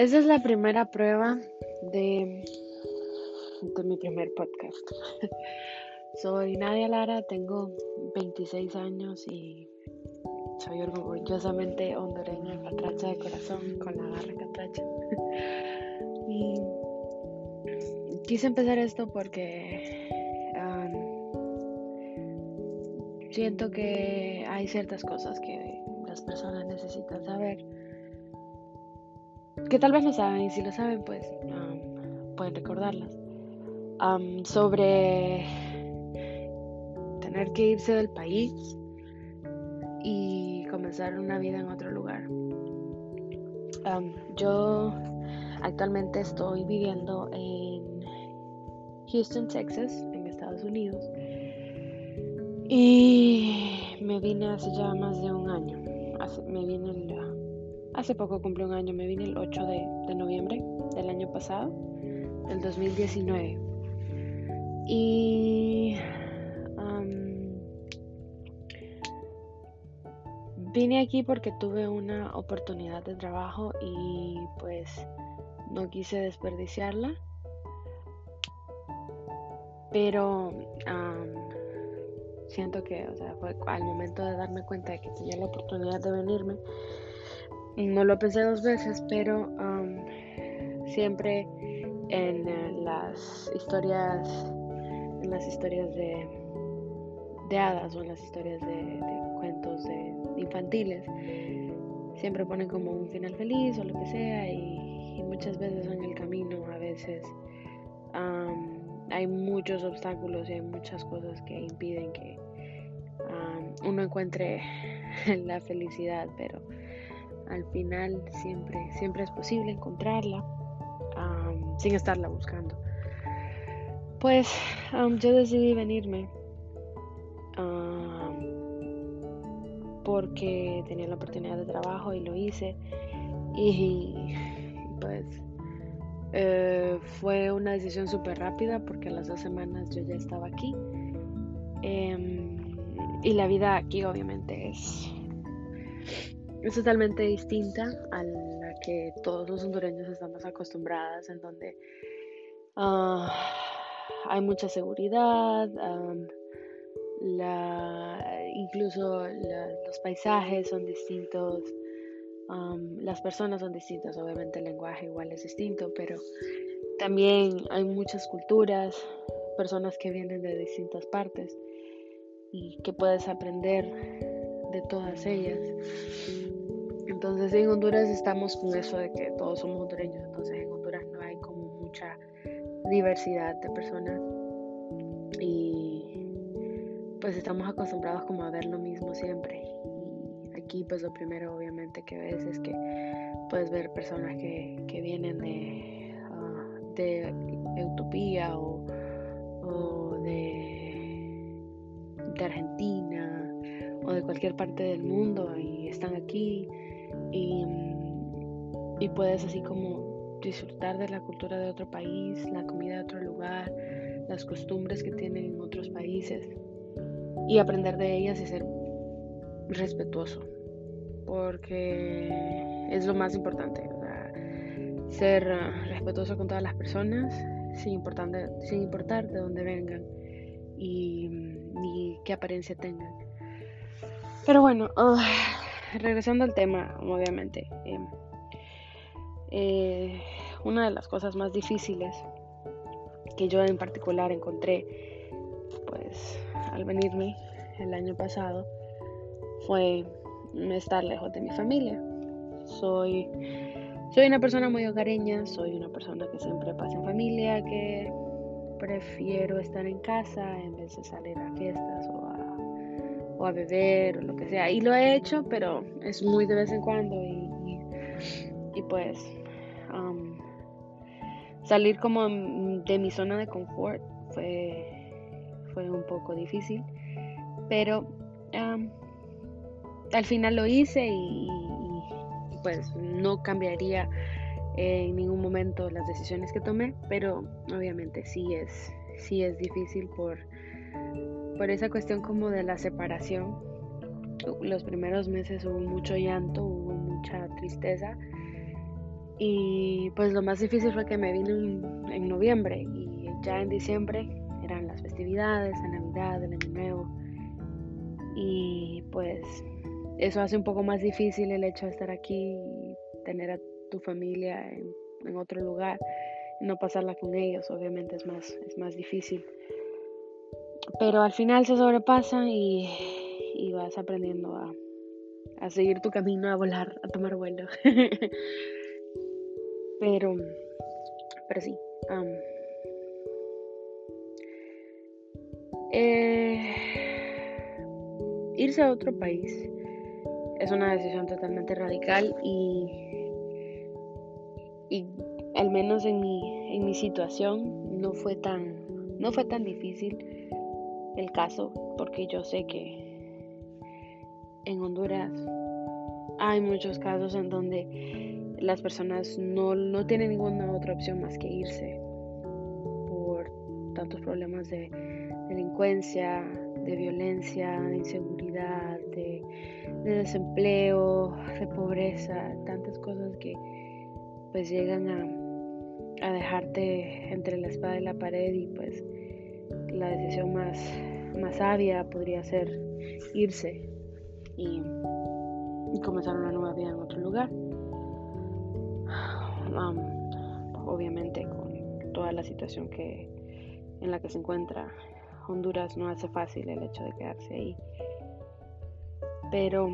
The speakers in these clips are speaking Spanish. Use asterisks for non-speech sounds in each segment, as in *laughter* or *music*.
Esa es la primera prueba de, mi primer podcast. *laughs* Soy Nadia Lara, tengo 26 años y soy orgullosamente hondureña, catracha de corazón, con la garra catracha. *laughs* y quise empezar esto porque siento que hay ciertas cosas que las personas necesitan saber que tal vez no saben y si lo saben pues pueden recordarlas sobre tener que irse del país y comenzar una vida en otro lugar yo actualmente estoy viviendo en Houston, Texas, en Estados Unidos y me vine hace ya más de un año. me vine hace poco cumple un año, me vine el 8 de, noviembre del año pasado, del 2019. Y vine aquí porque tuve una oportunidad de trabajo y pues no quise desperdiciarla. Pero siento que, o sea, fue al momento de darme cuenta de que tenía la oportunidad de venirme, no lo pensé dos veces, pero um, siempre en eh, las historias, en las historias de, de hadas o en las historias de, cuentos de, infantiles, siempre ponen como un final feliz o lo que sea y, muchas veces en el camino a veces um, hay muchos obstáculos y hay muchas cosas que impiden que uno encuentre *laughs* la felicidad, pero al final siempre, siempre es posible encontrarla sin estarla buscando. Pues yo decidí venirme porque tenía la oportunidad de trabajo y lo hice y pues eh, fue una decisión súper rápida porque a las dos semanas yo ya estaba aquí. Em, y la vida aquí obviamente es, es totalmente distinta a la que todos los hondureños estamos acostumbradas, en donde ah, hay mucha seguridad, la, incluso los paisajes son distintos, las personas son distintas, obviamente el lenguaje igual es distinto, pero también hay muchas culturas, personas que vienen de distintas partes y que puedes aprender de todas ellas. Entonces en Honduras estamos con eso de que todos somos hondureños, entonces en Honduras no hay como mucha diversidad de personas. Y pues estamos acostumbrados como a ver lo mismo siempre. Aquí pues lo primero obviamente que ves es que puedes ver personas que, que vienen de, ah, de Utopía o, de, de, Argentina de cualquier parte del mundo y están aquí y, y puedes así como disfrutar de la cultura de otro país, la comida de otro lugar, las costumbres que tienen en otros países y aprender de ellas y ser respetuoso porque es lo más importante, ser ah, respetuoso con todas las personas sin, sin importar de dónde vengan y, ni qué apariencia tengan. Pero bueno, ah, regresando al tema, obviamente, em, eh, una de las cosas más difíciles que yo en particular encontré, pues al venirme el año pasado, fue estar lejos de mi familia. Soy, soy una persona muy hogareña, soy una persona que siempre pasa en familia, que prefiero estar en casa en vez de salir a fiestas o o a beber o lo que sea. Y lo he hecho, pero es muy de vez en cuando y, y, pues um, salir como de mi zona de confort fue, fue un poco difícil, pero um, al final lo hice y, pues no cambiaría en ningún momento las decisiones que tomé, pero obviamente sí es, sí es difícil por, por esa cuestión como de la separación. Los primeros meses hubo mucho llanto, hubo mucha tristeza Y pues lo más difícil fue que me vine en, noviembre y ya en diciembre eran las festividades, la Navidad, el Año Nuevo. Y pues eso hace un poco más difícil el hecho de estar aquí y tener a tu familia en, otro lugar no pasarla con ellos, obviamente es más, es más difícil. Pero al final se sobrepasa y, vas aprendiendo a, seguir tu camino, a volar, a tomar vuelo. *laughs* pero, pero sí. Eh, irse a otro país es una decisión totalmente radical y, y al menos en mi, en mi situación no fue tan no fue tan difícil el caso porque yo sé que en Honduras hay muchos casos en donde las personas no, no tienen ninguna otra opción más que irse por tantos problemas de delincuencia, de violencia, de inseguridad, de, desempleo, de pobreza, tantas cosas que pues llegan a, a dejarte entre la espada y la pared y pues la decisión más, más sabia podría ser irse y, comenzar una nueva vida en otro lugar. obviamente con toda la situación que en la que se encuentra Honduras no hace fácil el hecho de quedarse ahí. Pero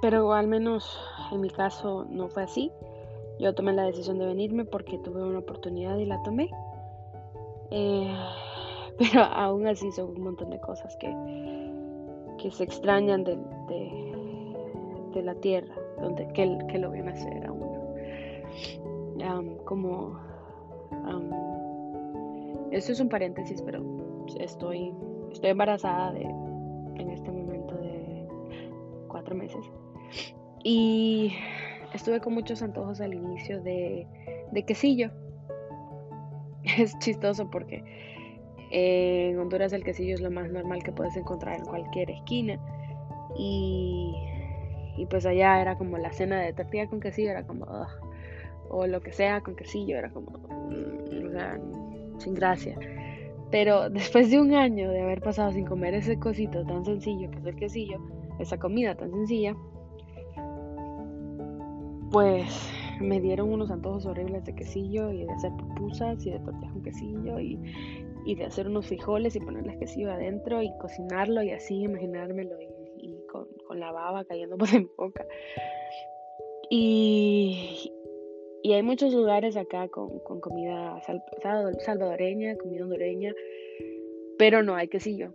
pero al menos en mi caso no fue así. Yo tomé la decisión de venirme porque tuve una oportunidad y la tomé. Eh, *laughs* pero aún así son un montón de cosas que, que se extrañan de, la tierra, donde que, lo ven hacer a uno. como esto es un paréntesis, pero estoy, estoy embarazada de, en este momento de cuatro meses. Y estuve con muchos antojos al inicio de, de quesillo. *laughs* Es chistoso porque en Honduras el quesillo es lo más normal que puedes encontrar en cualquier esquina. Y, y pues allá era como la cena de tortilla con quesillo, era como, o lo que sea con quesillo, era como, mm, o sea, sin gracia. Pero *laughs* después de un año de haber pasado sin comer ese cosito tan sencillo que es el quesillo, esa comida tan sencilla, pues me dieron unos antojos horribles de quesillo y de hacer pupusas y de tortilla con quesillo y, y de hacer unos frijoles y ponerles quesillo adentro y cocinarlo y así imaginármelo y, con, con, la baba cayendo *laughs* por mi boca. Y, y hay muchos lugares acá con, con comida salvadoreña, comida hondureña, pero no hay quesillo.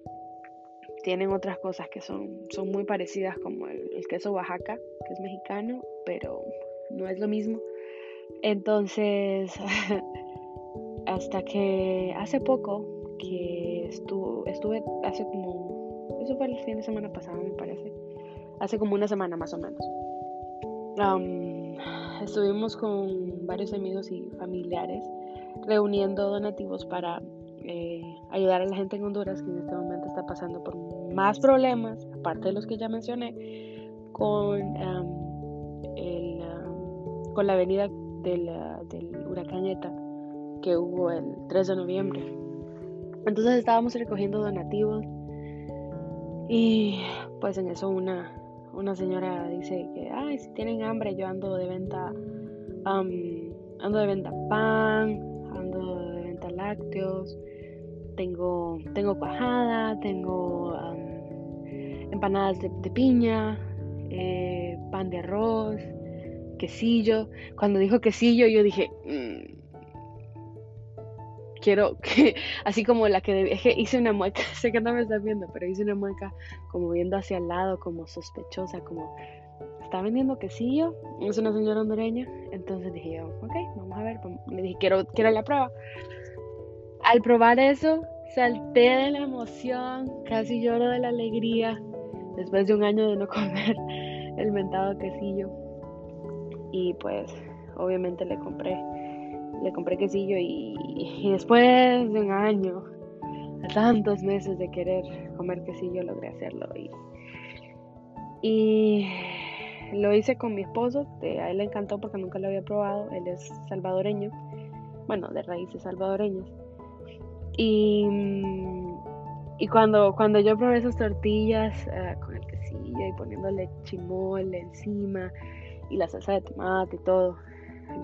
Tienen otras cosas que son, son muy parecidas como el, el queso Oaxaca, que es mexicano, pero no es lo mismo. Entonces, *laughs* hasta que hace poco, que estuve, estuve hace como, eso fue el fin de semana pasado me parece, hace como una semana más o menos. estuvimos con varios amigos y familiares reuniendo donativos para eh, ayudar a la gente en Honduras que en este momento está pasando por más problemas, aparte de los que ya mencioné, con, el, con la venida del, del huracán ETA que hubo el 3 de noviembre. Entonces estábamos recogiendo donativos y pues en eso una, una señora dice que, ay, si tienen hambre, yo ando de venta, ando de venta pan, ando de venta lácteos, tengo, tengo cuajada, tengo empanadas de, piña, eh, pan de arroz, quesillo. Cuando dijo quesillo, yo dije, mm, quiero que, *laughs* así como la que hice una mueca, *laughs* sé que no me estás viendo, pero hice una mueca como viendo hacia el lado, como sospechosa, como, ¿está vendiendo quesillo? Es una señora hondureña. Entonces dije yo, ok, vamos a ver, le dije, quiero, quiero la prueba. Al probar eso, salté de la emoción, casi lloro de la alegría, después de un año de no *laughs* comer el mentado quesillo. Y pues, obviamente le compré le compré quesillo y, después de un año, tantos meses de querer comer quesillo, logré hacerlo. Y, lo hice con mi esposo, a él le encantó porque nunca lo había probado, él es salvadoreño, bueno, de raíces salvadoreñas. Y, y cuando, cuando yo probé esas tortillas ah, con el quesillo y poniéndole chimole encima y la salsa de tomate y todo,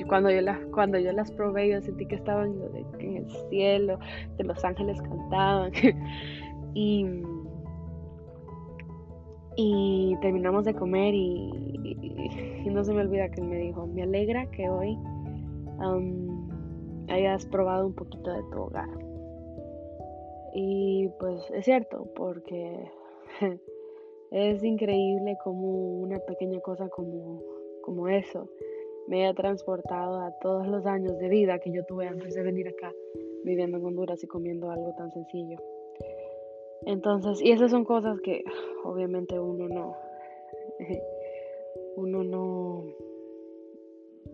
cuando yo las cuando yo las probé yo sentí que estaban en el cielo que los ángeles cantaban. *laughs* Y y terminamos de comer y, no se me olvida que él me dijo me alegra que hoy hayas probado un poquito de tu hogar y pues es cierto porque *laughs* es increíble como una pequeña cosa como como eso me ha transportado a todos los años de vida que yo tuve antes de venir acá, viviendo en Honduras y comiendo algo tan sencillo. Entonces, y esas son cosas que *sighs* obviamente uno no, *laughs* uno no,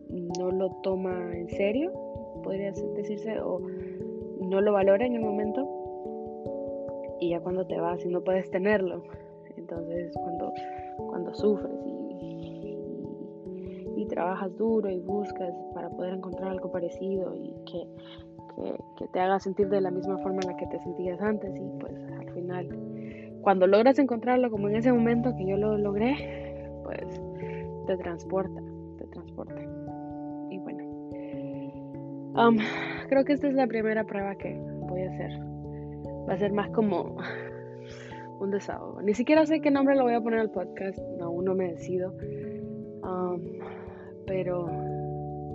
no lo toma en serio, podría decirse, o no lo valora en el momento. Y ya cuando te vas y no puedes tenerlo, entonces cuando, cuando sufres trabajas duro y buscas para poder encontrar algo parecido y que, que, te haga sentir de la misma forma en la que te sentías antes y pues al final cuando logras encontrarlo como en ese momento que yo lo logré pues te transporta te transporta. Y bueno um, creo que esta es la primera prueba que voy a hacer. Va a ser más como *laughs* un desahogo. Ni siquiera sé qué nombre lo voy a poner al podcast aún no me decido. Um, pero,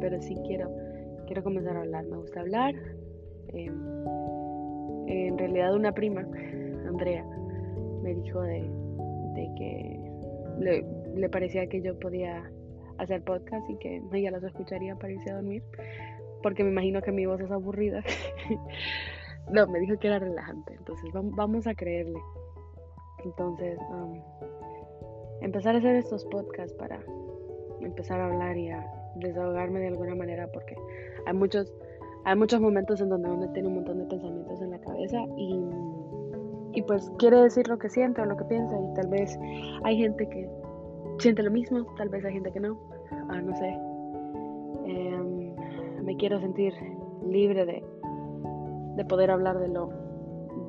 pero sí quiero, quiero comenzar a hablar. Me gusta hablar. Em, en realidad una prima, Andrea, me dijo de, que le, parecía que yo podía hacer podcast y que ella los escucharía para irse a dormir, porque me imagino que mi voz es aburrida. *laughs* no, me dijo que era relajante, entonces vamos a creerle. Entonces, um, empezar a hacer estos podcasts para empezar a hablar y a desahogarme de alguna manera porque hay muchos hay muchos momentos en donde uno tiene un montón de pensamientos en la cabeza y, y pues quiere decir lo que siente o lo que piensa y tal vez hay gente que siente lo mismo, tal vez hay gente que no, ah, no sé. Em, me quiero sentir libre de, de poder hablar de lo,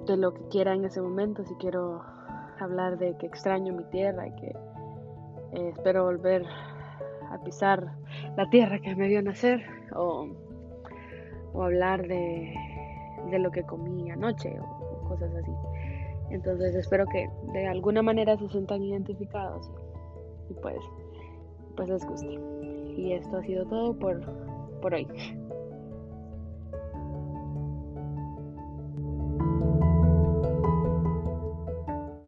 de lo que quiera en ese momento, si quiero hablar de que extraño mi tierra y que eh, espero volver pisar la tierra que me vio nacer o, hablar de, lo que comí anoche o, cosas así. Entonces espero que de alguna manera se sientan identificados y pues, pues les guste. Y esto ha sido todo por, por hoy.